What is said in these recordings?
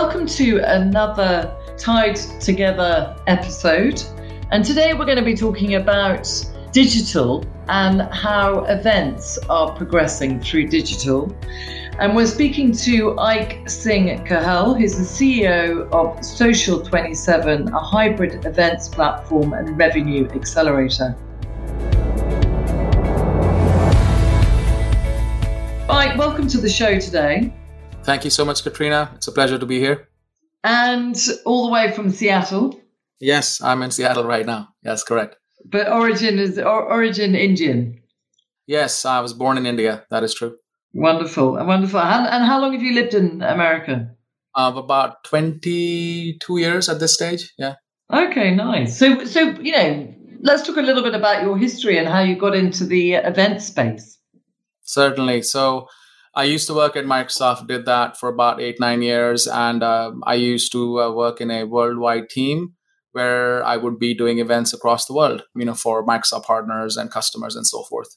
Welcome to another Tied Together episode. And today we're going to be talking about digital and how events are progressing through digital. And we're speaking to Ike Singh Kahal, who's the CEO of Social 27, a hybrid events platform and revenue accelerator. Ike, welcome to the show today. Thank you so much, Katrina. It's a pleasure to be here. And all the way from Seattle. Yes, I'm in Seattle right now. Yes, correct. But origin is or, origin Indian. Yes, I was born in India. That is true. Wonderful, wonderful. And, and how long have you lived in America? Uh, about twenty-two years at this stage. Yeah. Okay, nice. So, so you know, let's talk a little bit about your history and how you got into the event space. Certainly. So, I used to work at Microsoft, did that for about eight, nine years. And uh, I used to uh, work in a worldwide team where I would be doing events across the world, you know, for Microsoft partners and customers and so forth.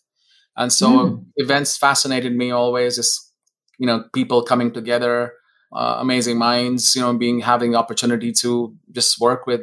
And so mm. events fascinated me always, just, you know, people coming together, uh, amazing minds, you know, being having the opportunity to just work with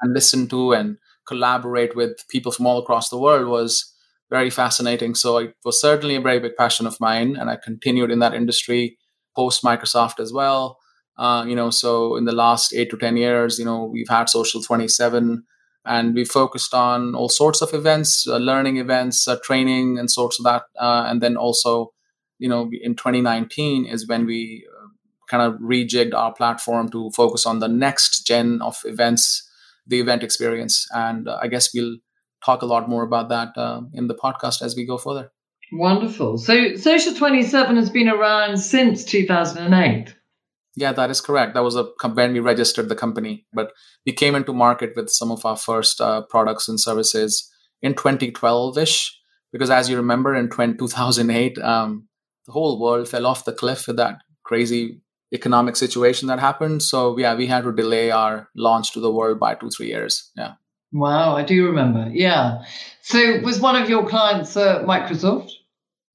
and listen to and collaborate with people from all across the world was very fascinating. So it was certainly a very big passion of mine, and I continued in that industry post Microsoft as well. Uh, you know, so in the last eight to ten years, you know, we've had Social Twenty Seven, and we focused on all sorts of events, uh, learning events, uh, training, and sorts of that. Uh, and then also, you know, in 2019 is when we uh, kind of rejigged our platform to focus on the next gen of events, the event experience. And uh, I guess we'll talk a lot more about that uh, in the podcast as we go further. Wonderful. So, Social 27 has been around since 2008. Yeah, that is correct. That was a when we registered the company, but we came into market with some of our first uh, products and services in 2012ish. Because as you remember, in 2008, um, the whole world fell off the cliff with that crazy economic situation that happened. So yeah, we had to delay our launch to the world by two three years. Yeah. Wow, I do remember. Yeah. So was one of your clients uh, Microsoft?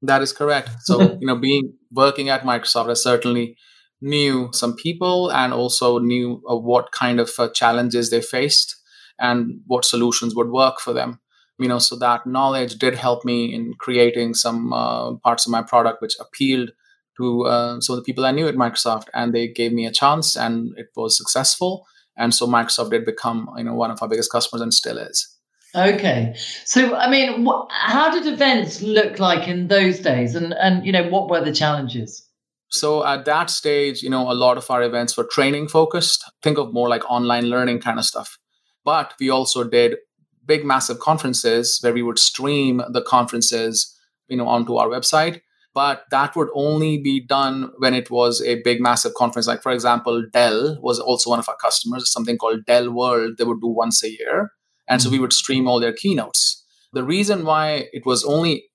That is correct. So, you know, being working at Microsoft, I certainly knew some people and also knew uh, what kind of uh, challenges they faced and what solutions would work for them. You know, so that knowledge did help me in creating some uh, parts of my product which appealed to uh, some of the people I knew at Microsoft, and they gave me a chance, and it was successful and so Microsoft did become you know one of our biggest customers and still is. Okay, so I mean, wh- how did events look like in those days, and and you know what were the challenges? So at that stage, you know, a lot of our events were training focused. Think of more like online learning kind of stuff. But we also did big, massive conferences where we would stream the conferences, you know, onto our website but that would only be done when it was a big massive conference. Like for example dell was also one of our customers. Something called dell world they would do once a year. And so we would stream all their keynotes. The reason why it was only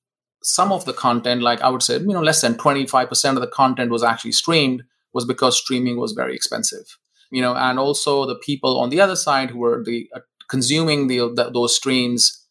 some of the content like i would say you know less than 25% of the content was actually streamed was because streaming was very expensive. You know and also the people on the other side who were the uh, consuming the, the those streams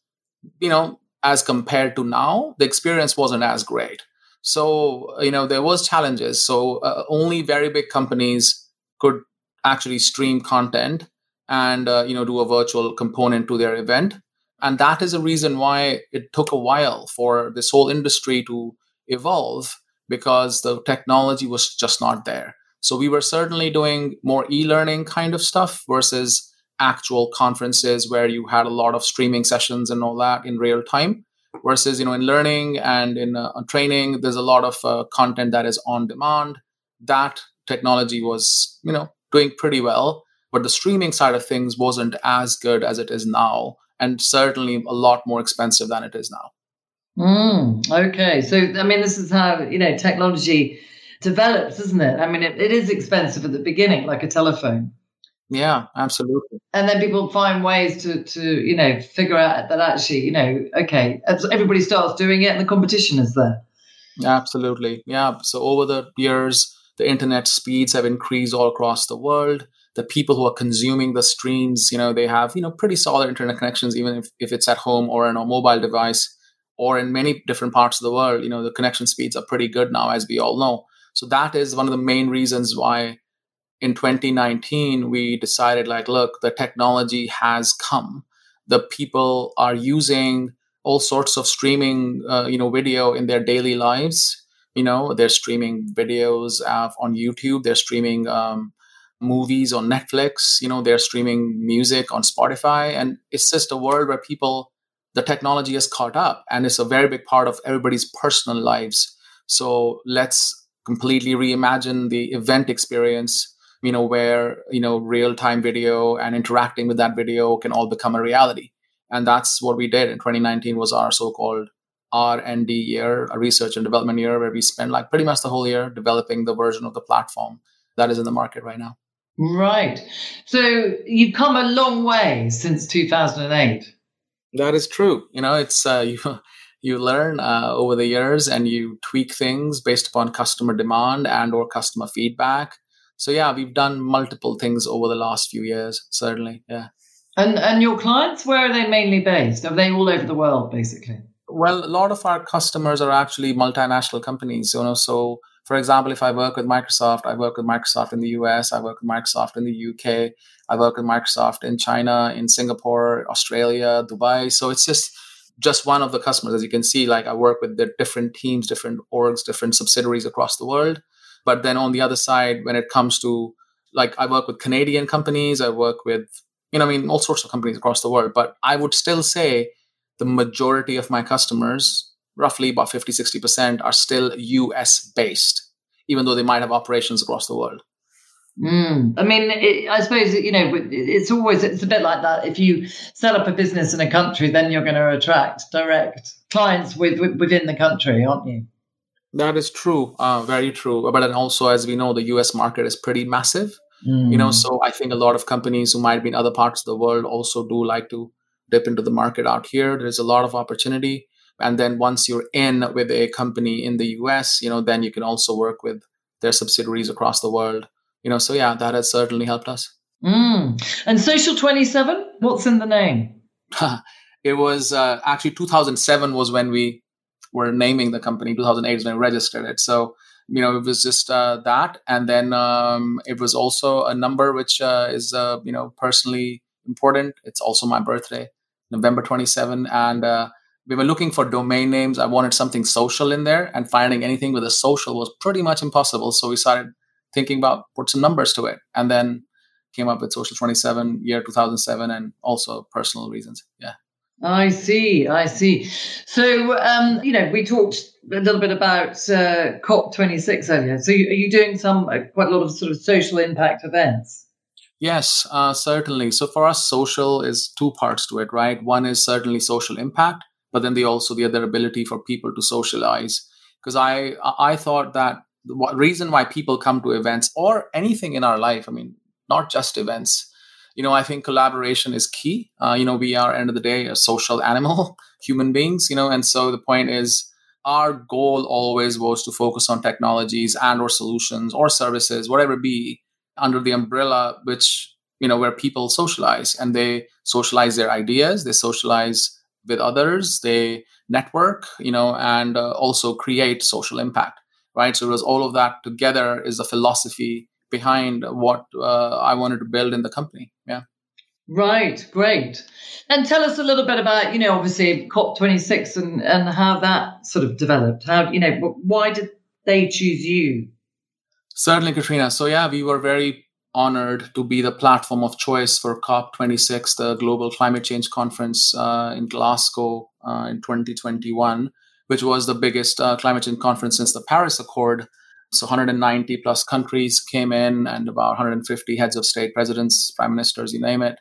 you know as compared to now the experience wasn't as great so you know there was challenges. So uh, only very big companies could actually stream content and uh, you know do a virtual component to their event, and that is a reason why it took a while for this whole industry to evolve because the technology was just not there. So we were certainly doing more e-learning kind of stuff versus actual conferences where you had a lot of streaming sessions and all that in real time versus you know in learning and in uh, training there's a lot of uh, content that is on demand. That technology was you know doing pretty well but the streaming side of things wasn't as good as it is now and certainly a lot more expensive than it is now. Mm, okay. So i mean this is how you know technology develops isn't it? I mean it, it is expensive at the beginning like a telephone yeah, absolutely. And then people find ways to, to you know, figure out that actually, you know, okay, everybody starts doing it and the competition is there. Absolutely. Yeah. So over the years, the internet speeds have increased all across the world. The people who are consuming the streams, you know, they have, you know, pretty solid internet connections, even if, if it's at home or on a mobile device or in many different parts of the world, you know, the connection speeds are pretty good now, as we all know. So that is one of the main reasons why in 2019 we decided like look the technology has come. The people are using all sorts of streaming uh, you know video in their daily lives. You know they're streaming videos uh, on youtube. They're streaming um, movies on netflix. You know they're streaming music on spotify. And it's just a world where people the technology has caught up and it's a very big part of everybody's personal lives. So let's completely reimagine the event experience you know where you know real time video and interacting with that video can all become a reality. And that's what we did. In 2019 was our so-called r&d year a research and development year where we spent like pretty much the whole year developing the version of the platform that is in the market right now. Right. So you've come a long way since 2008 that is true. You know it's uh, you you learn uh, over the years and you tweak things based upon customer demand and or customer feedback so yeah we've done multiple things over the last few years certainly yeah. And and your clients where are they mainly based? Are they all over the world basically? Well a lot of our customers are actually multinational companies you know so for example if i work with microsoft i work with microsoft in the us i work with microsoft in the uk i work with microsoft in china in singapore australia dubai. So it's just just one of the customers as you can see like i work with the different teams different orgs different subsidiaries across the world but then on the other side, when it comes to like I work with Canadian companies, I work with, you know, I mean, all sorts of companies across the world. But I would still say the majority of my customers, roughly about 50, 60%, are still US based, even though they might have operations across the world. Mm. I mean, it, I suppose you know it's always it's a bit like that. If you set up a business in a country, then you're going to attract direct clients with, with, within the country, aren't you? That is true, uh, very true. But then also, as we know, the U.S. market is pretty massive. Mm. You know, mm. so I think a lot of companies who might be in other parts of the world also do like to dip into the market out here. There's a lot of opportunity, and then once you're in with a company in the U.S., you know, then you can also work with their subsidiaries across the world. You know, so yeah, that has certainly helped us. Mm. And Social 27, what's in the name? it was uh, actually 2007 was when we were naming the company. 2008 is when we registered it. So you know it was just uh, that, and then um, it was also a number which uh, is uh, you know personally important. It's also my birthday, November 27, and uh, we were looking for domain names. I wanted something social in there, and finding anything with a social was pretty much impossible. So we started thinking about put some numbers to it, and then came up with social 27 year 2007 and also personal reasons yeah I see, I see. So, um, you know, we talked a little bit about uh, COP26 earlier. So, are you doing some uh, quite a lot of sort of social impact events? Yes, uh, certainly. So, for us, social is two parts to it, right? One is certainly social impact, but then the also the other ability for people to socialize. Because I I thought that the reason why people come to events or anything in our life, I mean, not just events you know, I think collaboration is key. Uh, you know, we are end of the day a social animal, human beings. You know, and so the point is, our goal always was to focus on technologies and or solutions or services, whatever be, under the umbrella which you know where people socialize and they socialize their ideas, they socialize with others, they network, you know, and uh, also create social impact. Right. So it was all of that together is the philosophy behind what uh, I wanted to build in the company. Yeah. Right, great. And tell us a little bit about, you know, obviously COP26 and, and how that sort of developed. How, you know, why did they choose you? Certainly, Katrina. So, yeah, we were very honored to be the platform of choice for COP26, the Global Climate Change Conference uh, in Glasgow uh, in 2021, which was the biggest uh, climate change conference since the Paris Accord. So 190 plus countries came in and about 150 heads of state, presidents, prime ministers, you name it.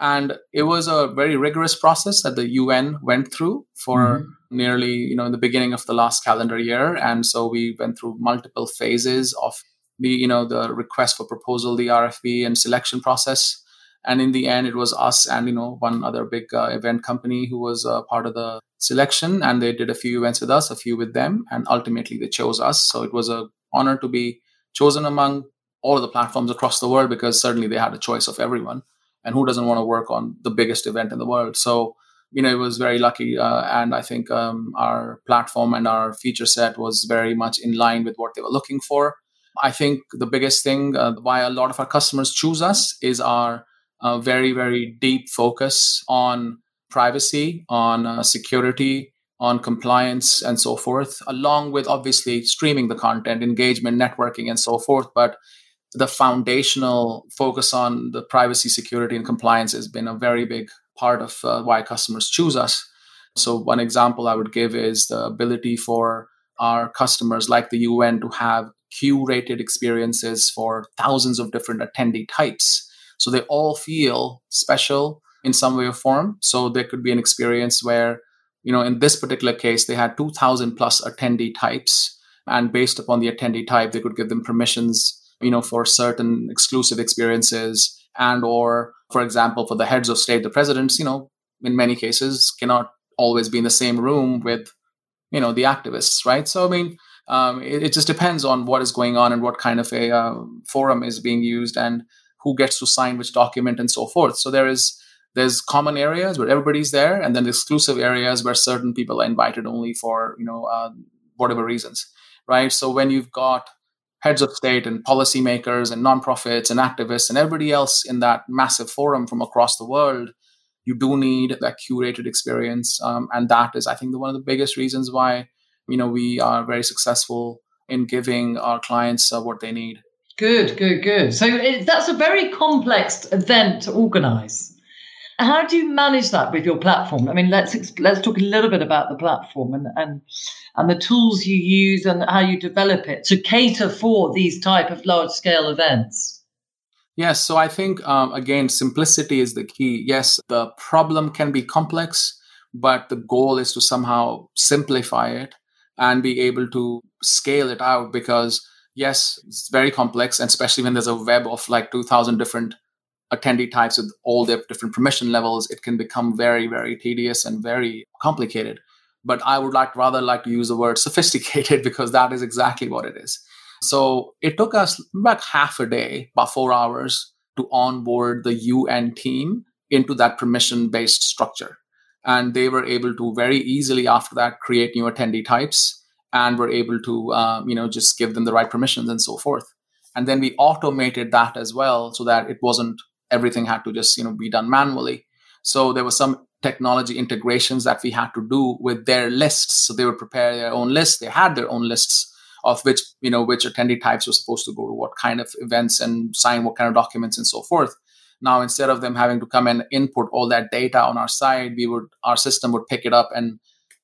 And it was a very rigorous process that the UN went through for mm-hmm. nearly, you know, in the beginning of the last calendar year. And so we went through multiple phases of the, you know, the request for proposal, the RFP and selection process. And in the end, it was us and, you know, one other big uh, event company who was uh, part of the selection. And they did a few events with us, a few with them. And ultimately they chose us. So it was a honored to be chosen among all of the platforms across the world because certainly they had a choice of everyone. And who doesn't want to work on the biggest event in the world? So, you know, it was very lucky. Uh, and I think um, our platform and our feature set was very much in line with what they were looking for. I think the biggest thing uh, why a lot of our customers choose us is our uh, very, very deep focus on privacy, on uh, security, on compliance, and so forth, along with obviously streaming the content, engagement, networking, and so forth. But the foundational focus on the privacy, security, and compliance has been a very big part of uh, why customers choose us. So, one example I would give is the ability for our customers like the UN to have curated experiences for thousands of different attendee types. So, they all feel special in some way or form. So, there could be an experience where, you know, in this particular case, they had 2,000 plus attendee types. And based upon the attendee type, they could give them permissions you know, for certain exclusive experiences and or, for example, for the heads of state, the presidents, you know, in many cases cannot always be in the same room with, you know, the activists, right? So, I mean, um, it, it, just depends on what is going on and what kind of a uh, forum is being used and who gets to sign which document and so forth. So there is there's common areas where everybody's there, and then exclusive areas where certain people are invited only for you know uh, whatever reasons, right? So when you've got heads of state and policymakers and nonprofits and activists and everybody else in that massive forum from across the world, you do need that curated experience. Um, and that is, I think, the, one of the biggest reasons why you know we are very successful in giving our clients uh, what they need. Good, good, good. So it, that's a very complex event to organize. How do you manage that with your platform? I mean, let's let's talk a little bit about the platform and and and the tools you use and how you develop it to cater for these type of large scale events. Yes, so I think um, again, simplicity is the key. Yes, the problem can be complex, but the goal is to somehow simplify it and be able to scale it out because yes, it's very complex, and especially when there's a web of like 2,000 different attendee types with all their different permission levels, it can become very, very tedious and very complicated. But I would like rather like to use the word sophisticated because that is exactly what it is. So it took us about half a day, about four hours, to onboard the UN team into that permission based structure. And they were able to very easily after that create new attendee types and were able to, um, you know, just give them the right permissions and so forth. And then we automated that as well so that it wasn't everything had to just you know be done manually. So there was some technology integrations that we had to do with their lists. So they would prepare their own lists. They had their own lists of which you know which attendee types were supposed to go to what kind of events and sign what kind of documents and so forth. Now instead of them having to come and input all that data on our side we would our system would pick it up and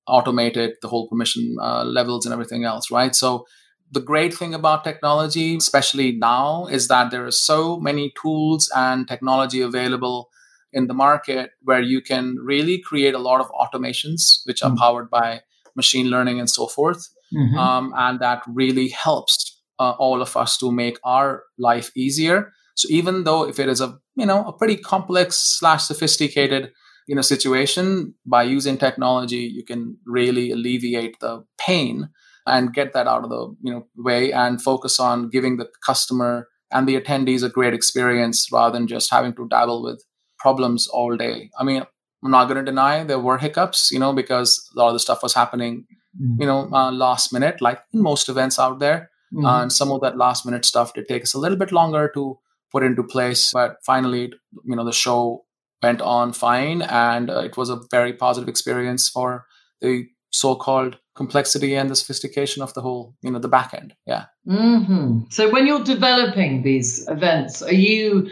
automate it the whole permission uh, levels and everything else right? So the great thing about technology, especially now, is that there are so many tools and technology available in the market where you can really create a lot of automations which are mm-hmm. powered by machine learning and so forth. Mm-hmm. Um, and that really helps uh, all of us to make our life easier. So even though if it is a you know a pretty complex slash sophisticated you know situation, by using technology, you can really alleviate the pain and get that out of the you know way and focus on giving the customer and the attendees a great experience rather than just having to dabble with problems all day. I mean, I'm not going to deny there were hiccups, you know, because a lot of the stuff was happening, mm-hmm. you know, uh, last minute, like in most events out there. Mm-hmm. Uh, and some of that last minute stuff did take us a little bit longer to put into place. But finally, you know, the show went on fine and uh, it was a very positive experience for the so-called complexity and the sophistication of the whole you know the back end. Yeah. Mm-hmm. so when you're developing these events are you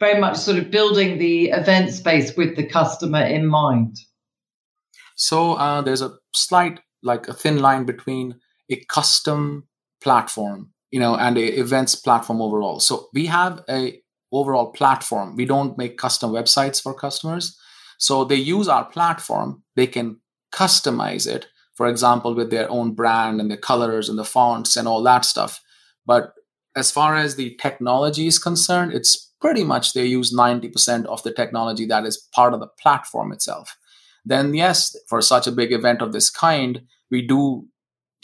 very much sort of building the event space with the customer in mind? So uh, there's a slight like a thin line between a custom platform you know and a events platform overall. So we have a overall platform. We don't make custom websites for customers. So they use our platform. They can customize it, for example, with their own brand and the colors and the fonts and all that stuff. But as far as the technology is concerned, it's pretty much they use 90% of the technology that is part of the platform itself. Then, yes, for such a big event of this kind, we do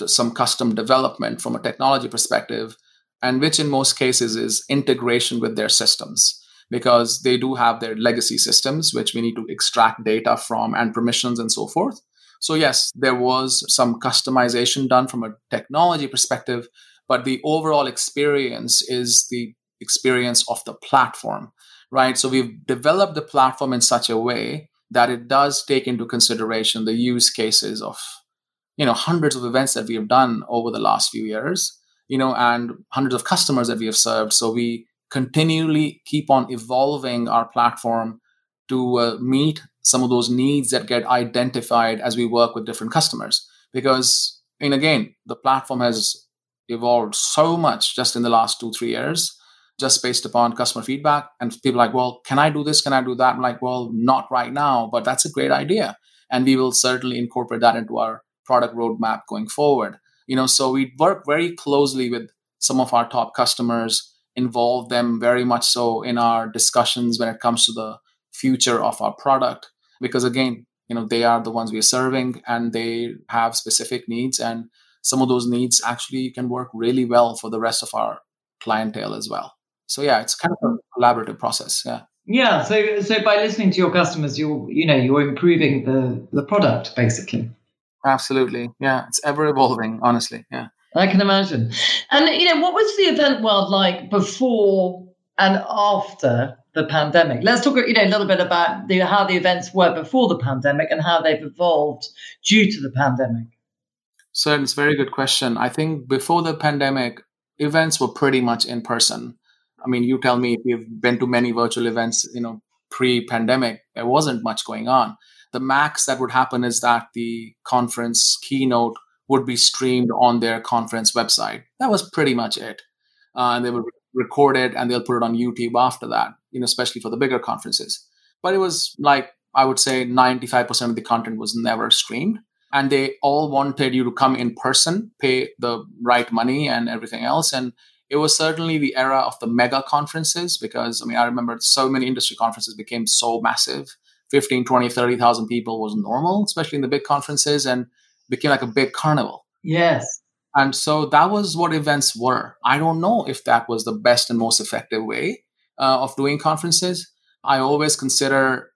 some custom development from a technology perspective, and which in most cases is integration with their systems because they do have their legacy systems, which we need to extract data from and permissions and so forth. So, yes, there was some customization done from a technology perspective, but the overall experience is the experience of the platform, right? So we've developed the platform in such a way that it does take into consideration the use cases of you know hundreds of events that we have done over the last few years you know and hundreds of customers that we have served so we continually keep on evolving our platform to uh, meet some of those needs that get identified as we work with different customers. Because and again the platform has evolved so much just in the last two three years just based upon customer feedback and people like well can i do this? Can i do that? I'm like well not right now but that's a great idea. And we will certainly incorporate that into our product roadmap going forward. You know so we work very closely with some of our top customers involve them very much so in our discussions when it comes to the future of our product because again you know they are the ones we are serving and they have specific needs and some of those needs actually can work really well for the rest of our clientele as well. So yeah it's kind of a collaborative process yeah. Yeah so so by listening to your customers you're you know you're improving the the product basically. Absolutely yeah it's ever evolving honestly yeah. I can imagine. And you know, what was the event world like before and after the pandemic? Let's talk, you know, a little bit about the, how the events were before the pandemic and how they've evolved due to the pandemic. So it's a very good question. I think before the pandemic, events were pretty much in person. I mean, you tell me if you've been to many virtual events, you know, pre-pandemic, there wasn't much going on. The max that would happen is that the conference keynote would be streamed on their conference website. That was pretty much it. Uh, and they would record it and they'll put it on YouTube after that, you know, especially for the bigger conferences. But it was like, I would say 95% of the content was never streamed. And they all wanted you to come in person, pay the right money and everything else. And it was certainly the era of the mega conferences because, I mean, I remember so many industry conferences became so massive. 15, 20, 30,000 people was normal, especially in the big conferences. And became like a big carnival. Yes. And so that was what events were. I don't know if that was the best and most effective way uh, of doing conferences. I always consider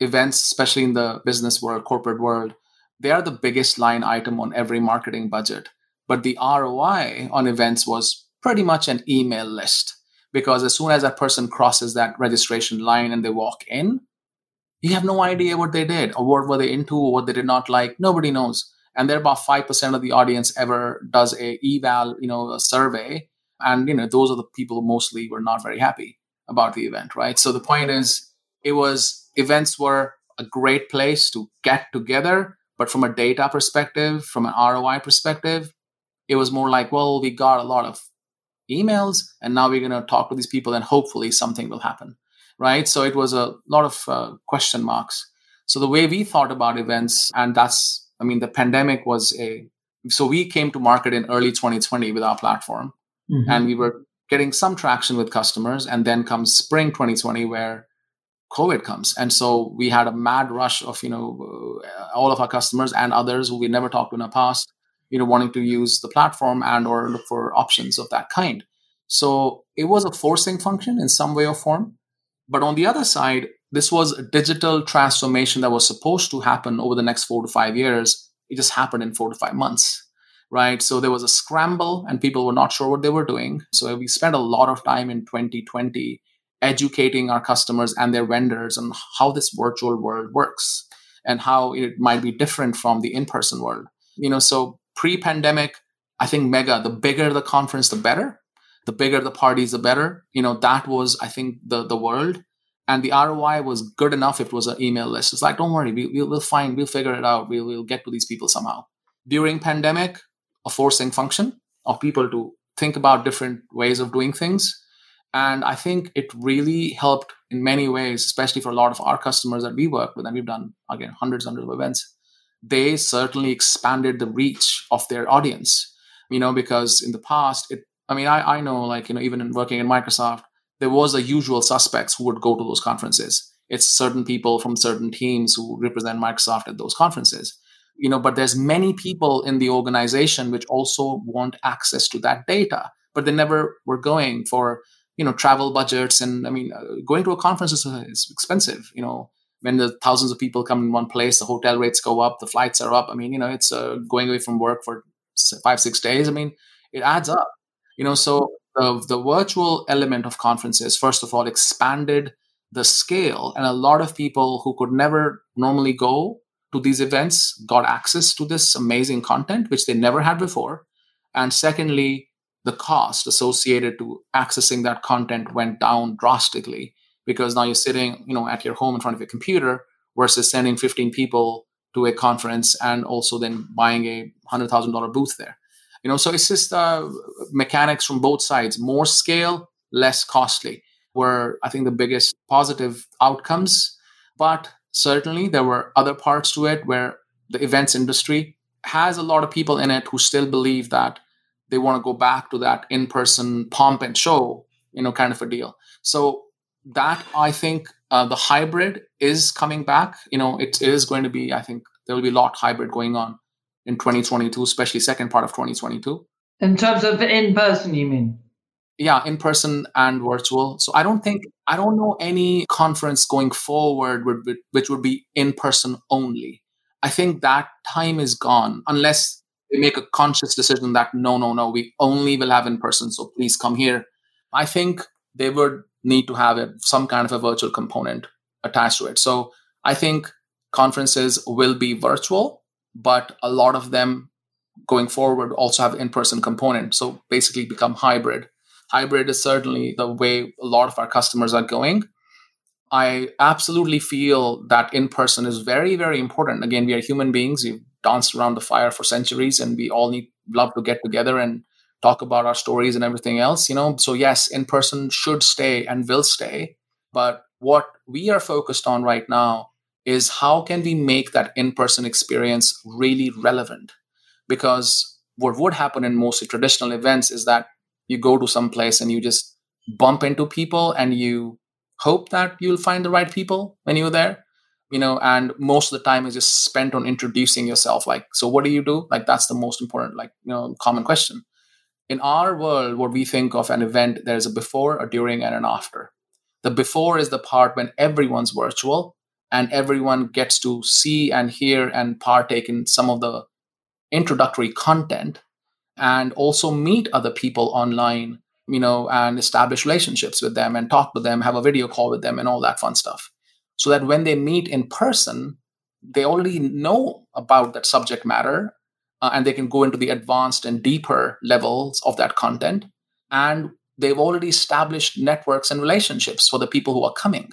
events, especially in the business world, corporate world, they are the biggest line item on every marketing budget. But the ROI on events was pretty much an email list because as soon as that person crosses that registration line and they walk in, you have no idea what they did or what were they into or what they did not like. Nobody knows and there about 5% of the audience ever does a eval you know a survey. And you know those are the people who mostly were not very happy about the event right? So the point is it was events were a great place to get together. But from a data perspective from an roi perspective it was more like well we got a lot of emails and now we're going to talk to these people and hopefully something will happen right? So it was a lot of uh, question marks. So the way we thought about events and that's I mean, the pandemic was a so we came to market in early 2020 with our platform, mm-hmm. and we were getting some traction with customers. And then comes spring 2020, where COVID comes, and so we had a mad rush of you know uh, all of our customers and others who we never talked to in the past, you know, wanting to use the platform and or look for options of that kind. So it was a forcing function in some way or form. But on the other side, this was a digital transformation that was supposed to happen over the next four to five years. It just happened in four to five months, right? So there was a scramble and people were not sure what they were doing. So we spent a lot of time in 2020 educating our customers and their vendors on how this virtual world works and how it might be different from the in-person world. You know, so pre-pandemic, I think mega, the bigger the conference, the better. The bigger the parties, the better. You know, that was, I think, the the world and the ROI was good enough if it was an email list. It's like, don't worry, we, will we'll find, we'll figure it out. We'll, we'll get to these people somehow. During pandemic, a forcing function of people to think about different ways of doing things. And I think it really helped in many ways, especially for a lot of our customers that we work with, and we've done, again, hundreds, hundreds of events. They certainly expanded the reach of their audience, you know, because in the past, it, I mean, I, I know, like, you know, even in working in Microsoft, there was the usual suspects who would go to those conferences. It's certain people from certain teams who represent Microsoft at those conferences. You know, but there's many people in the organization which also want access to that data, but they never were going for you know travel budgets and I mean uh, going to a conference is, uh, is expensive. You know, when the thousands of people come in one place, the hotel rates go up, the flights are up. I mean, you know, it's uh, going away from work for five six days. I mean, it adds up You know, so the, the virtual element of conferences, first of all, expanded the scale, and a lot of people who could never normally go to these events got access to this amazing content, which they never had before. And secondly, the cost associated to accessing that content went down drastically because now you're sitting, you know, at your home in front of your computer versus sending 15 people to a conference and also then buying a hundred thousand dollar booth there. You know, so it's just uh, mechanics from both sides. More scale, less costly were I think the biggest positive outcomes. But certainly there were other parts to it where the events industry has a lot of people in it who still believe that they want to go back to that in-person pomp and show, you know, kind of a deal. So that I think uh, the hybrid is coming back. You know, it is going to be. I think there will be a lot hybrid going on in 2022, especially second part of 2022. In terms of in person, you mean? Yeah, in person and virtual. So I don't think I don't know any conference going forward would, which would be in person only. I think that time is gone unless they make a conscious decision that no, no, no, we only will have in person. So please come here. I think they would need to have a, some kind of a virtual component attached to it. So I think conferences will be virtual, but a lot of them going forward also have in-person component. So basically become hybrid. Hybrid is certainly the way a lot of our customers are going. I absolutely feel that in person is very, very important. Again, we are human beings. We've danced around the fire for centuries and we all need love to get together and talk about our stories and everything else, you know. So yes, in person should stay and will stay. But what we are focused on right now is how can we make that in-person experience really relevant? Because what would happen in mostly traditional events is that you go to some place and you just bump into people and you hope that you'll find the right people when you're there you know and most of the time is just spent on introducing yourself like so what do you do like that's the most important like you know common question in our world, what we think of an event, there's a before, a during, and an after. The before is the part when everyone's virtual and everyone gets to see and hear and partake in some of the introductory content and also meet other people online, you know, and establish relationships with them and talk to them, have a video call with them, and all that fun stuff. So that when they meet in person, they already know about that subject matter uh, and they can go into the advanced and deeper levels of that content. And they've already established networks and relationships for the people who are coming.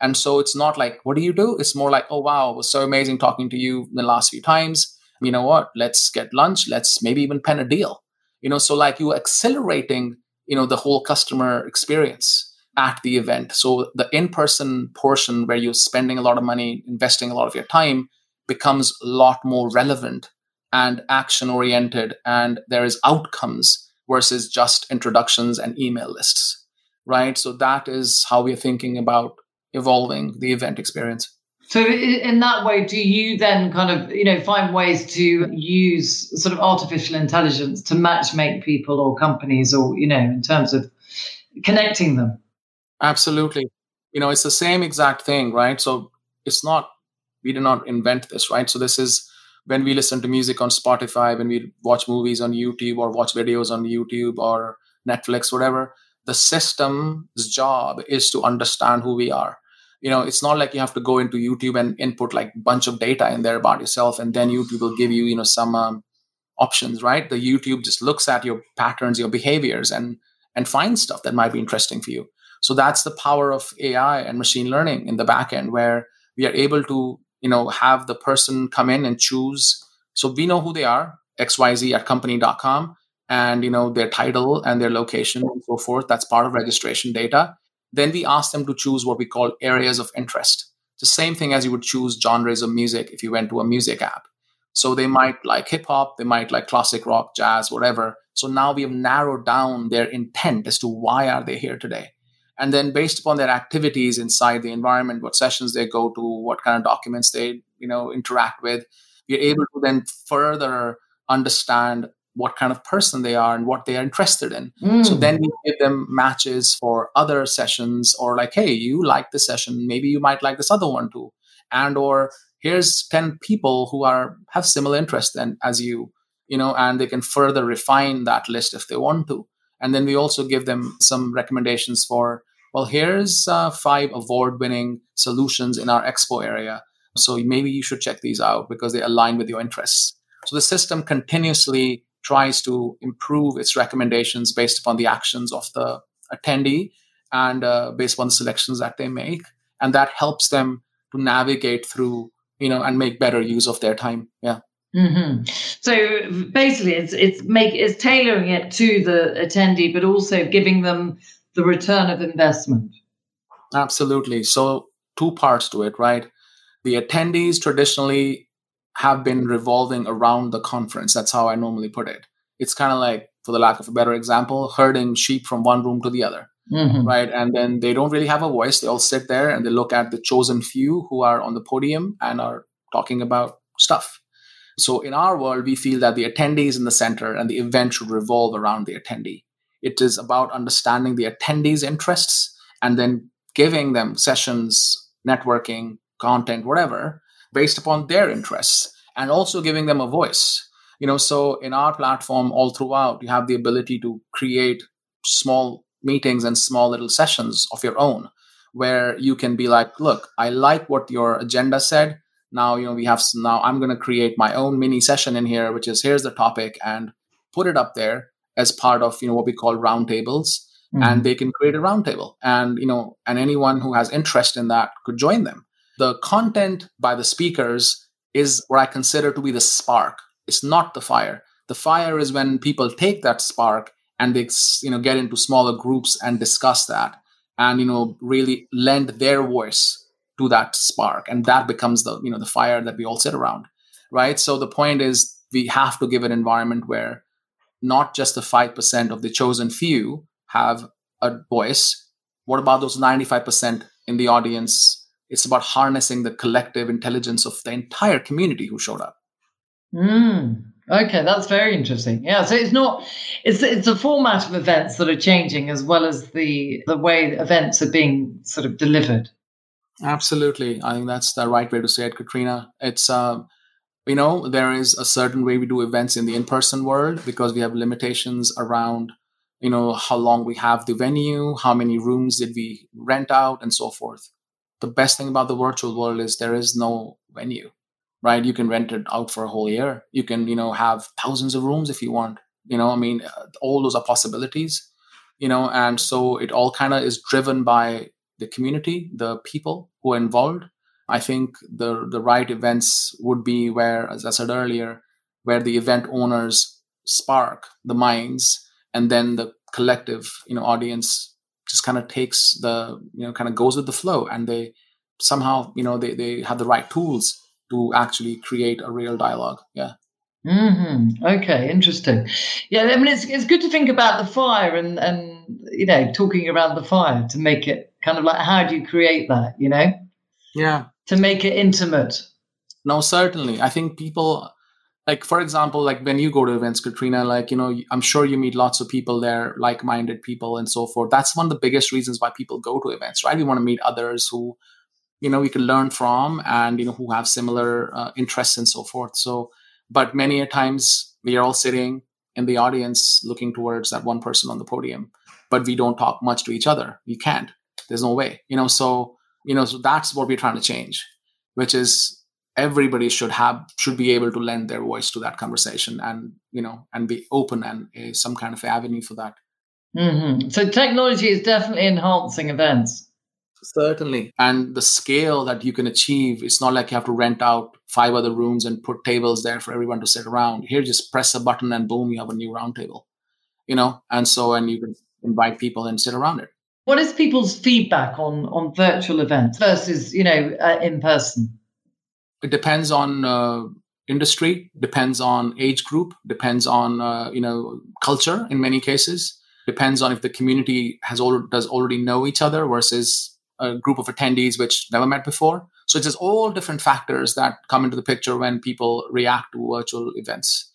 And so it's not like, what do you do? It's more like, oh, wow, it was so amazing talking to you the last few times. You know what? Let's get lunch. Let's maybe even pen a deal. You know, so like you are accelerating, you know, the whole customer experience at the event. So the in person portion where you're spending a lot of money, investing a lot of your time becomes a lot more relevant and action oriented and there is outcomes versus just introductions and email lists right so that is how we're thinking about evolving the event experience. So in that way do you then kind of you know find ways to use sort of artificial intelligence to match make people or companies or you know in terms of connecting them? Absolutely. You know it's the same exact thing right? So it's not we did not invent this right? So this is when we listen to music on Spotify, when we watch movies on YouTube or watch videos on YouTube or Netflix, whatever, the system's job is to understand who we are. You know, it's not like you have to go into YouTube and input like a bunch of data in there about yourself, and then YouTube will give you, you know, some um, options, right? The YouTube just looks at your patterns, your behaviors, and and finds stuff that might be interesting for you. So that's the power of AI and machine learning in the back end, where we are able to you know have the person come in and choose so we know who they are xyz at company.com and you know their title and their location and so forth that's part of registration data then we ask them to choose what we call areas of interest. The same thing as you would choose genres of music if you went to a music app. So they might like hip hop they might like classic rock jazz whatever. So now we have narrowed down their intent as to why are they here today. And then based upon their activities inside the environment what sessions they go to what kind of documents they you know interact with you're able to then further understand what kind of person they are and what they are interested in mm. so then we give them matches for other sessions or like hey you like this session maybe you might like this other one too and or here's 10 people who are have similar interests than as you you know and they can further refine that list if they want to And then we also give them some recommendations for, well, here's uh, five award winning solutions in our expo area. So maybe you should check these out because they align with your interests. So the system continuously tries to improve its recommendations based upon the actions of the attendee and uh, based upon the selections that they make. And that helps them to navigate through, you know, and make better use of their time. Yeah. Mm-hmm. So basically, it's it's make it's tailoring it to the attendee, but also giving them the return of investment. Absolutely. So two parts to it, right? The attendees traditionally have been revolving around the conference. That's how I normally put it. It's kind of like, for the lack of a better example, herding sheep from one room to the other. Mm-hmm. Right. And then they don't really have a voice. They all sit there and they look at the chosen few who are on the podium and are talking about stuff so in our world, we feel that the attendee is in the center and the event should revolve around the attendee. It is about understanding the attendees' interests and then giving them sessions, networking, content, whatever, based upon their interests, and also giving them a voice. You know, so in our platform, all throughout, you have the ability to create small meetings and small little sessions of your own where you can be like, look, I like what your agenda said now you know we have now i'm going to create my own mini session in here which is here's the topic and put it up there as part of you know what we call roundtables mm-hmm. and they can create a roundtable and you know and anyone who has interest in that could join them the content by the speakers is what i consider to be the spark. It's not the fire. The fire is when people take that spark and they you know get into smaller groups and discuss that and you know really lend their voice to that spark. And that becomes the you know the fire that we all sit around right? So the point is we have to give an environment where not just the 5% of the chosen few have a voice. What about those 95% in the audience it's about harnessing the collective intelligence of the entire community who showed up mm, okay that's very interesting yeah so it's not it's it's a format of events that are changing as well as the the way events are being sort of delivered Absolutely. I think that's the right way to say it, Katrina. It's, uh, you know, there is a certain way we do events in the in person world because we have limitations around, you know, how long we have the venue, how many rooms did we rent out, and so forth. The best thing about the virtual world is there is no venue, right? You can rent it out for a whole year. You can, you know, have thousands of rooms if you want. You know, I mean, uh, all those are possibilities, you know, and so it all kind of is driven by the community, the people who are involved. I think the the right events would be where, as I said earlier, where the event owners spark the minds, and then the collective, you know, audience just kind of takes the, you know, kind of goes with the flow, and they somehow, you know, they they have the right tools to actually create a real dialogue. Yeah. Mm-hmm. Okay, interesting. Yeah, I mean, it's it's good to think about the fire and and you know talking around the fire to make it kind of like how do you create that? You know? Yeah. To make it intimate. No, certainly. I think people like for example like when you go to events katrina like you know i'm sure you meet lots of people there like-minded people and so forth that's one of the biggest reasons why people go to events right we want to meet others who you know we can learn from and you know who have similar uh, interests and so forth so but many a times we are all sitting in the audience looking towards that one person on the podium, but we don't talk much to each other. We can't. There's no way. You know, so you know, so that's what we're trying to change, which is everybody should have should be able to lend their voice to that conversation and you know and be open and uh, some kind of avenue for that mm-hmm. so technology is definitely enhancing events Certainly. And the scale that you can achieve, it's not like you have to rent out five other rooms and put tables there for everyone to sit around. Here, just press a button and boom, you have a new roundtable. You know, and so and you can invite people and sit around it. What is people's feedback on on virtual events versus you know uh, in person? It depends on uh, industry, depends on age group, depends on uh, you know culture in many cases. Depends on if the community has all does already know each other versus a group of attendees which never met before. So it's just all different factors that come into the picture when people react to virtual events.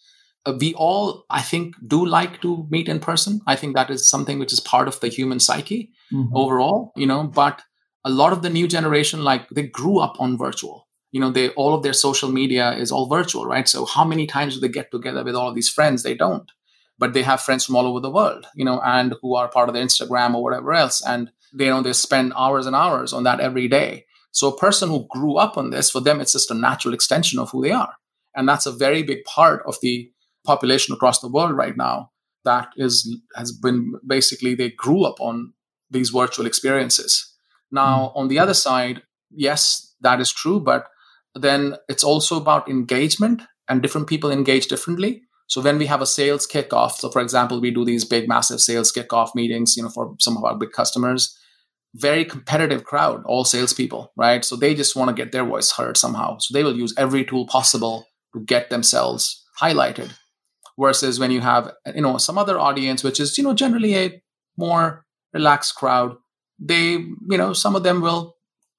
Uh, we all, I think, do like to meet in person. I think that is something which is part of the human psyche mm-hmm. overall, you know, but a lot of the new generation, like they grew up on virtual. You know, they all of their social media is all virtual, right? So how many times do they get together with all of these friends? They don't. but they have friends from all over the world, you know, and who are part of their Instagram or whatever else. And they you know they spend hours and hours on that every day. So a person who grew up on this, for them, it's just a natural extension of who they are. And that's a very big part of the population across the world right now that is has been basically they grew up on these virtual experiences. Now, on the other side, yes, that is true, but then it's also about engagement and different people engage differently. So when we have a sales kickoff, so for example, we do these big, massive sales kickoff meetings, you know, for some of our big customers, very competitive crowd, all salespeople, right? So they just want to get their voice heard somehow. So they will use every tool possible to get themselves highlighted. Versus when you have, you know, some other audience, which is, you know, generally a more relaxed crowd, they, you know, some of them will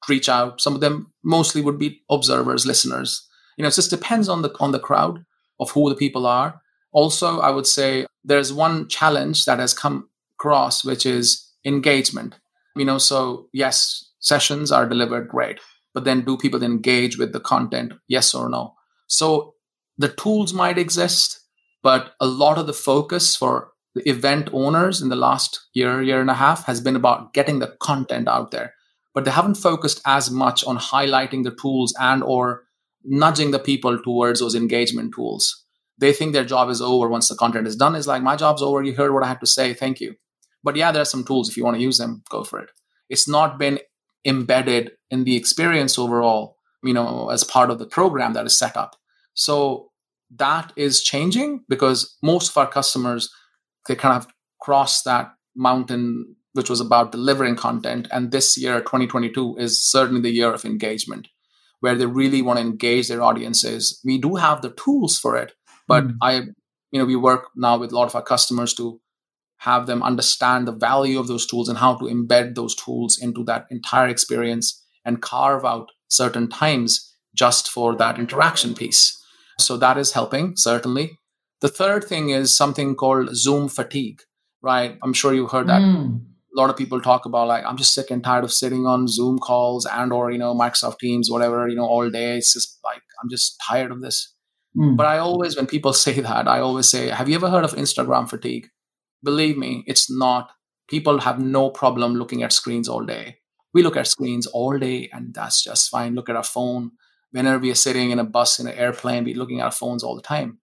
reach out. Some of them mostly would be observers, listeners. You know, it just depends on the on the crowd of who the people are. Also, I would say there's one challenge that has come across, which is engagement. You know, so yes, sessions are delivered great, but then do people engage with the content? Yes or no? So the tools might exist, but a lot of the focus for the event owners in the last year, year and a half has been about getting the content out there but they haven't focused as much on highlighting the tools and or nudging the people towards those engagement tools. They think their job is over once the content is done. Is like my job's over. You heard what i had to say. Thank you. But yeah there are some tools. If you want to use them go for it. It's not been embedded in the experience overall you know as part of the program that is set up. So that is changing because most of our customers they kind of cross that mountain which was about delivering content. And this year, 2022, is certainly the year of engagement, where they really want to engage their audiences. We do have the tools for it, but mm. I, you know, we work now with a lot of our customers to have them understand the value of those tools and how to embed those tools into that entire experience and carve out certain times just for that interaction piece. So that is helping, certainly. The third thing is something called Zoom fatigue, right? I'm sure you've heard that. Mm a lot of people talk about like i'm just sick and tired of sitting on zoom calls and or you know microsoft teams whatever you know all day. It's just like i'm just tired of this. Mm. but i always when people say that i always say have you ever heard of instagram fatigue? Believe me it's not. People have no problem looking at screens all day. We look at screens all day and that's just fine. Look at our phone. Whenever we are sitting in a bus in an airplane we're looking at our phones all the time.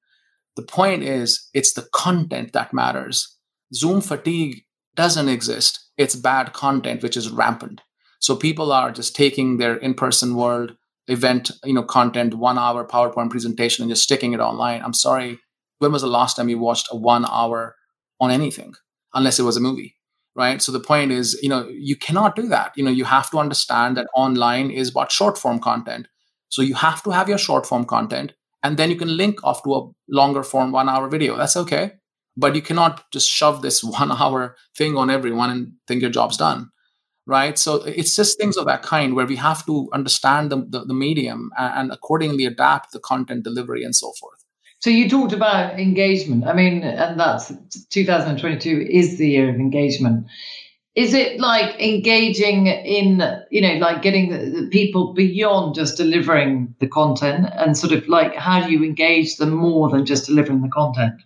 The point is it's the content that matters. Zoom fatigue doesn't exist. It's bad content, which is rampant. So people are just taking their in-person world event, you know, content, one hour PowerPoint presentation and just sticking it online. I'm sorry. When was the last time you watched a one hour on anything? Unless it was a movie. Right. So the point is, you know, you cannot do that. You know, you have to understand that online is about short form content. So you have to have your short form content and then you can link off to a longer form one hour video. That's okay but you cannot just shove this one hour thing on everyone and think your job's done right? So it's just things of that kind where we have to understand the, the, the medium and, and accordingly adapt the content delivery and so forth. So you talked about engagement. I mean and that's 2022 is the year of engagement. Is it like engaging in you know like getting the, the, people beyond just delivering the content and sort of like how do you engage them more than just delivering the content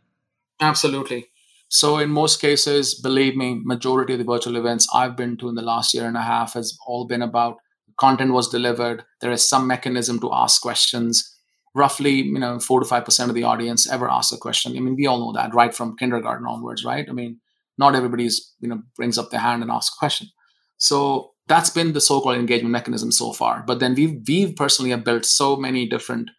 Absolutely. So in most cases, believe me, majority of the virtual events I've been to in the last year and a half has all been about content was delivered. There is some mechanism to ask questions. Roughly, you know, four to five percent of the audience ever asks a question. I mean, we all know that, right, from kindergarten onwards, right? I mean, not everybody's, you know, brings up their hand and asks a question. So that's been the so-called engagement mechanism so far. But then we've we've personally have built so many different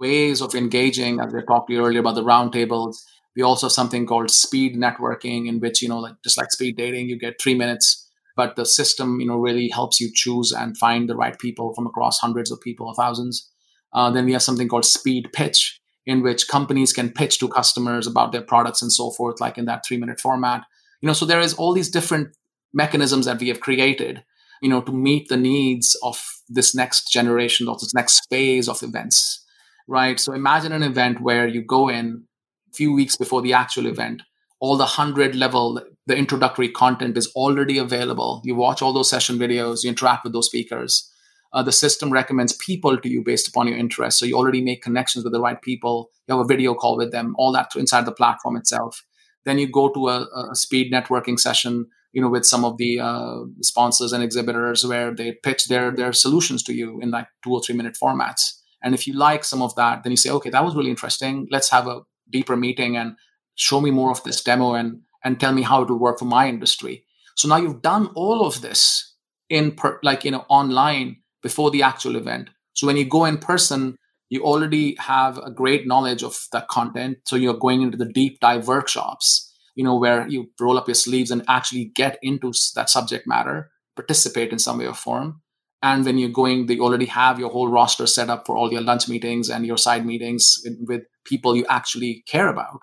ways of engaging, as we talked to you earlier about the roundtables we also have something called speed networking, in which, you know, like just like speed dating, you get three minutes, but the system, you know, really helps you choose and find the right people from across hundreds of people or thousands. Uh, then we have something called speed pitch, in which companies can pitch to customers about their products and so forth, like in that three minute format. You know, so there is all these different mechanisms that we have created, you know, to meet the needs of this next generation, of this next phase of events, right? So imagine an event where you go in, few weeks before the actual event all the 100 level the introductory content is already available. You watch all those session videos you interact with those speakers. Uh, the system recommends people to you based upon your interests so you already make connections with the right people. You have a video call with them all that inside the platform itself. Then you go to a, a speed networking session you know with some of the uh, sponsors and exhibitors where they pitch their their solutions to you in like two or three minute formats. And if you like some of that then you say okay that was really interesting. Let's have a deeper meeting and show me more of this demo and and tell me how it will work for my industry. So now you've done all of this in per, like you know online before the actual event. So when you go in person you already have a great knowledge of that content. So you're going into the deep dive workshops you know, where you roll up your sleeves and actually get into that subject matter, participate in some way or form. And when you're going, they already have your whole roster set up for all your lunch meetings and your side meetings with people you actually care about.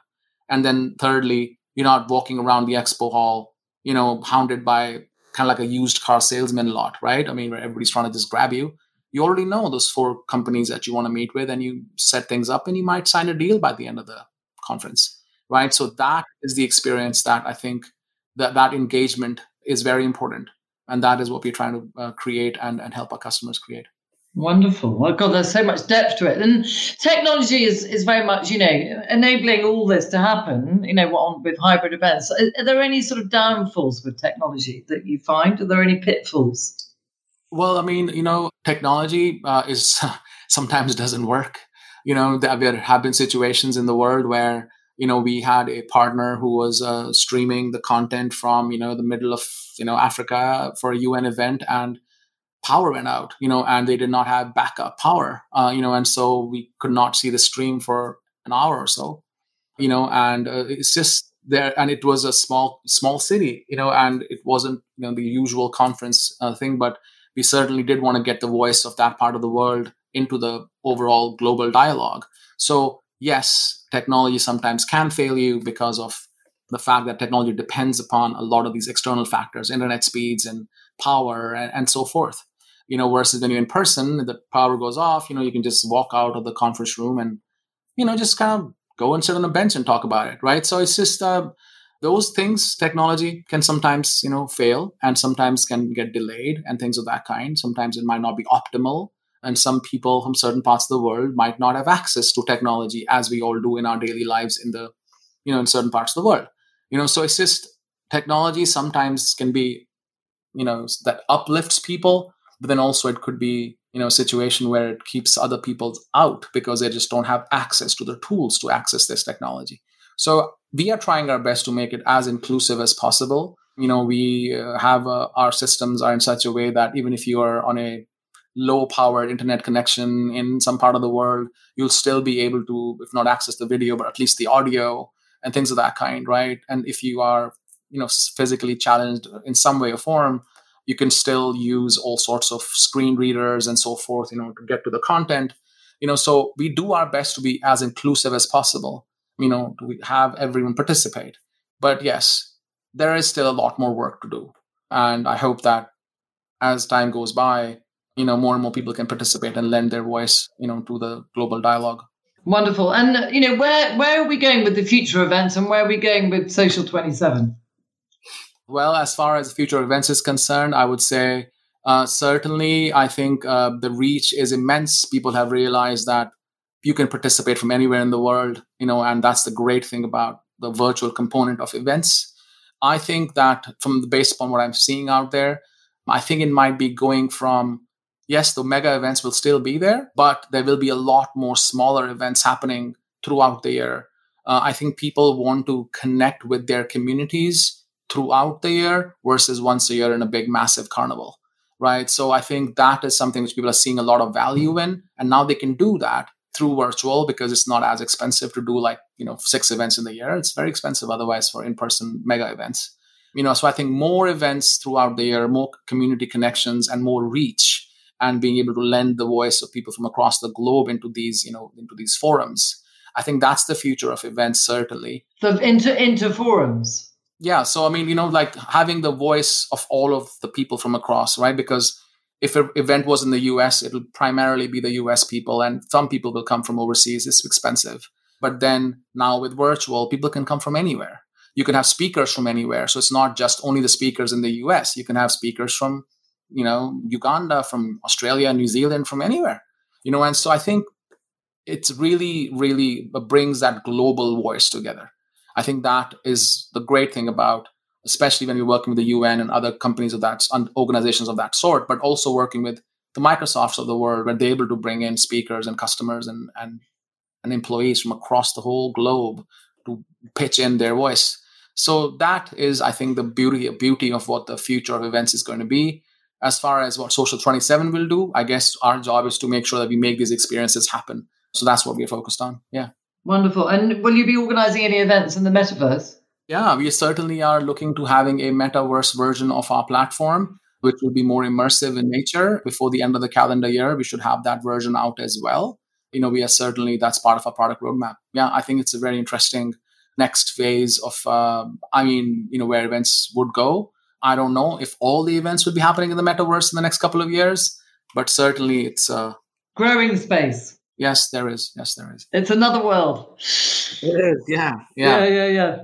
And then thirdly, you're not walking around the expo hall, you know, hounded by kind of like a used car salesman lot, right? I mean, where everybody's trying to just grab you. You already know those four companies that you want to meet with, and you set things up, and you might sign a deal by the end of the conference right so that is the experience that i think that that engagement is very important and that is what we're trying to uh, create and, and help our customers create Wonderful. Oh God, there's so much depth to it. And technology is, is very much, you know, enabling all this to happen, you know, on with hybrid events. Are, are, there any sort of downfalls with technology that you find? Are there any pitfalls? Well, I mean, you know, technology uh, is sometimes doesn't work. You know, there have been situations in the world where you know we had a partner who was uh, streaming the content from you know the middle of you know africa for a un event and power went out you know and they did not have backup power uh, you know and so we could not see the stream for an hour or so you know and uh, it's just there and it was a small small city you know and it wasn't you know the usual conference uh, thing but we certainly did want to get the voice of that part of the world into the overall global dialogue. So yes, technology sometimes can fail you because of the fact that technology depends upon a lot of these external factors, internet speeds and power and, and so forth. You know, versus when you're in person, the power goes off, you know, you can just walk out of the conference room and, you know, just kind of go and sit on a bench and talk about it, right? So it's just uh, those things, technology can sometimes, you know, fail and sometimes can get delayed and things of that kind. Sometimes it might not be optimal and some people from certain parts of the world might not have access to technology as we all do in our daily lives in the you know in certain parts of the world you know so just technology sometimes can be you know that uplifts people but then also it could be you know a situation where it keeps other people out because they just don't have access to the tools to access this technology. So we are trying our best to make it as inclusive as possible. You know we uh, have uh, our systems are in such a way that even if you are on a low powered internet connection in some part of the world, you'll still be able to, if not access the video, but at least the audio and things of that kind, right? And if you are, you know, physically challenged in some way or form, you can still use all sorts of screen readers and so forth, you know, to get to the content. You know, so we do our best to be as inclusive as possible, you know, to have everyone participate. But yes, there is still a lot more work to do. And I hope that as time goes by, you know more and more people can participate and lend their voice you know to the global dialogue wonderful. And you know where where are we going with the future events and where are we going with social 27 well as far as future events is concerned i would say uh, certainly i think uh, the reach is immense. People have realized that you can participate from anywhere in the world you know and that's the great thing about the virtual component of events. I think that from the based upon what i'm seeing out there i think it might be going from yes, the mega events will still be there, but there will be a lot more smaller events happening throughout the year. Uh, I think people want to connect with their communities throughout the year versus once a year in a big, massive carnival, right? So I think that is something which people are seeing a lot of value in. And now they can do that through virtual because it's not as expensive to do like, you know, six events in the year. It's very expensive otherwise for in person mega events. You know, so I think more events throughout the year, more community connections, and more reach and being able to lend the voice of people from across the globe into these you know into these forums. I think that's the future of events certainly. The into into forums. Yeah so i mean you know like having the voice of all of the people from across right? Because if an event was in the us it'll primarily be the us people and some people will come from overseas it's expensive. But then now with virtual people can come from anywhere. You can have speakers from anywhere so it's not just only the speakers in the us you can have speakers from you know, Uganda, from Australia, New Zealand, from anywhere, you know. And so I think it's really, really brings that global voice together. I think that is the great thing about, especially when you're working with the UN and other companies of that, organizations of that sort, but also working with the Microsofts of the world, where they're able to bring in speakers and customers and, and, and employees from across the whole globe to pitch in their voice. So that is, I think, the beauty beauty of what the future of events is going to be. As far as what Social 27 will do, I guess our job is to make sure that we make these experiences happen. So that's what we're focused on. Yeah. Wonderful. And will you be organizing any events in the metaverse? Yeah, we certainly are looking to having a metaverse version of our platform, which will be more immersive in nature. Before the end of the calendar year, we should have that version out as well. You know, we are certainly that's part of our product roadmap. Yeah, I think it's a very interesting next phase of, uh, I mean, you know, where events would go. I don't know if all the events will be happening in the metaverse in the next couple of years, but certainly it's a growing space. Yes, there is. Yes, there is. It's another world. It is. Yeah. Yeah. Yeah. Yeah. yeah.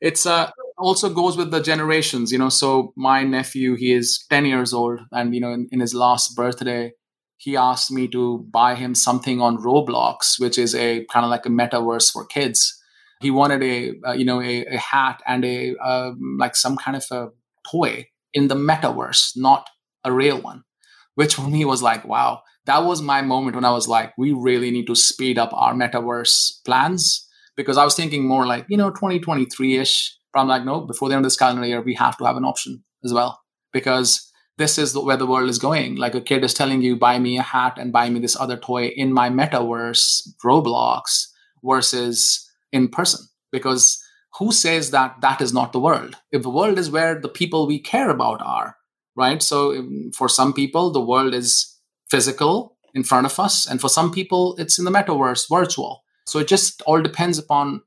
It's uh also goes with the generations, you know. So my nephew, he is ten years old, and you know, in, in his last birthday, he asked me to buy him something on Roblox, which is a kind of like a metaverse for kids. He wanted a uh, you know a, a, hat and a um, like some kind of a toy in the metaverse, not a real one, which for me was like, wow that was my moment when I was like, we really need to speed up our metaverse plans because I was thinking more like, you know, 2023 ish. But I'm like, no, before the end of this calendar year, we have to have an option as well because this is where the world is going. Like a kid is telling you, buy me a hat and buy me this other toy in my metaverse, Roblox, versus in person. Because who says that that is not the world? If the world is where the people we care about are, right? So um, for some people, the world is physical in front of us. And for some people, it's in the metaverse, virtual. So it just all depends upon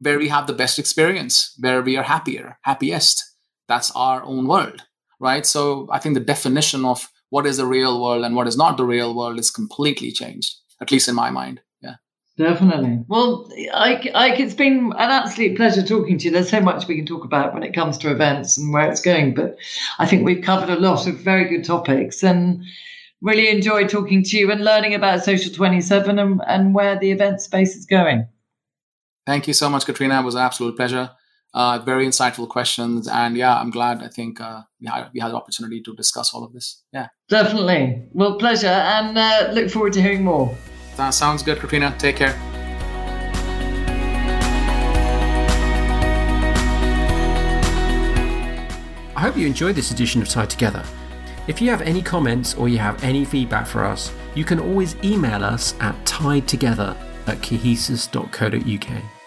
where we have the best experience, where we are happier, happiest. That's our own world, right? So I think the definition of what is the real world and what is not the real world is completely changed, at least in my mind. Yeah. Definitely. Well, I, I, it's been an absolute pleasure talking to you. There's so much we can talk about when it comes to events and where it's going, but I think we've covered a lot of very good topics. And really enjoyed talking to you and learning about Social 27 and, and where the event space is going. Thank you so much, Katrina. It was an absolute pleasure. Uh, very insightful questions. And yeah, I'm glad I think uh, we, had, we had the opportunity to discuss all of this. Yeah. Definitely. Well, pleasure. And uh, look forward to hearing more. That sounds good, Katrina. Take care. I hope you enjoyed this edition of Tied Together. If you have any comments or you have any feedback for us, you can always email us at tiedtogether at cohesus.co.uk.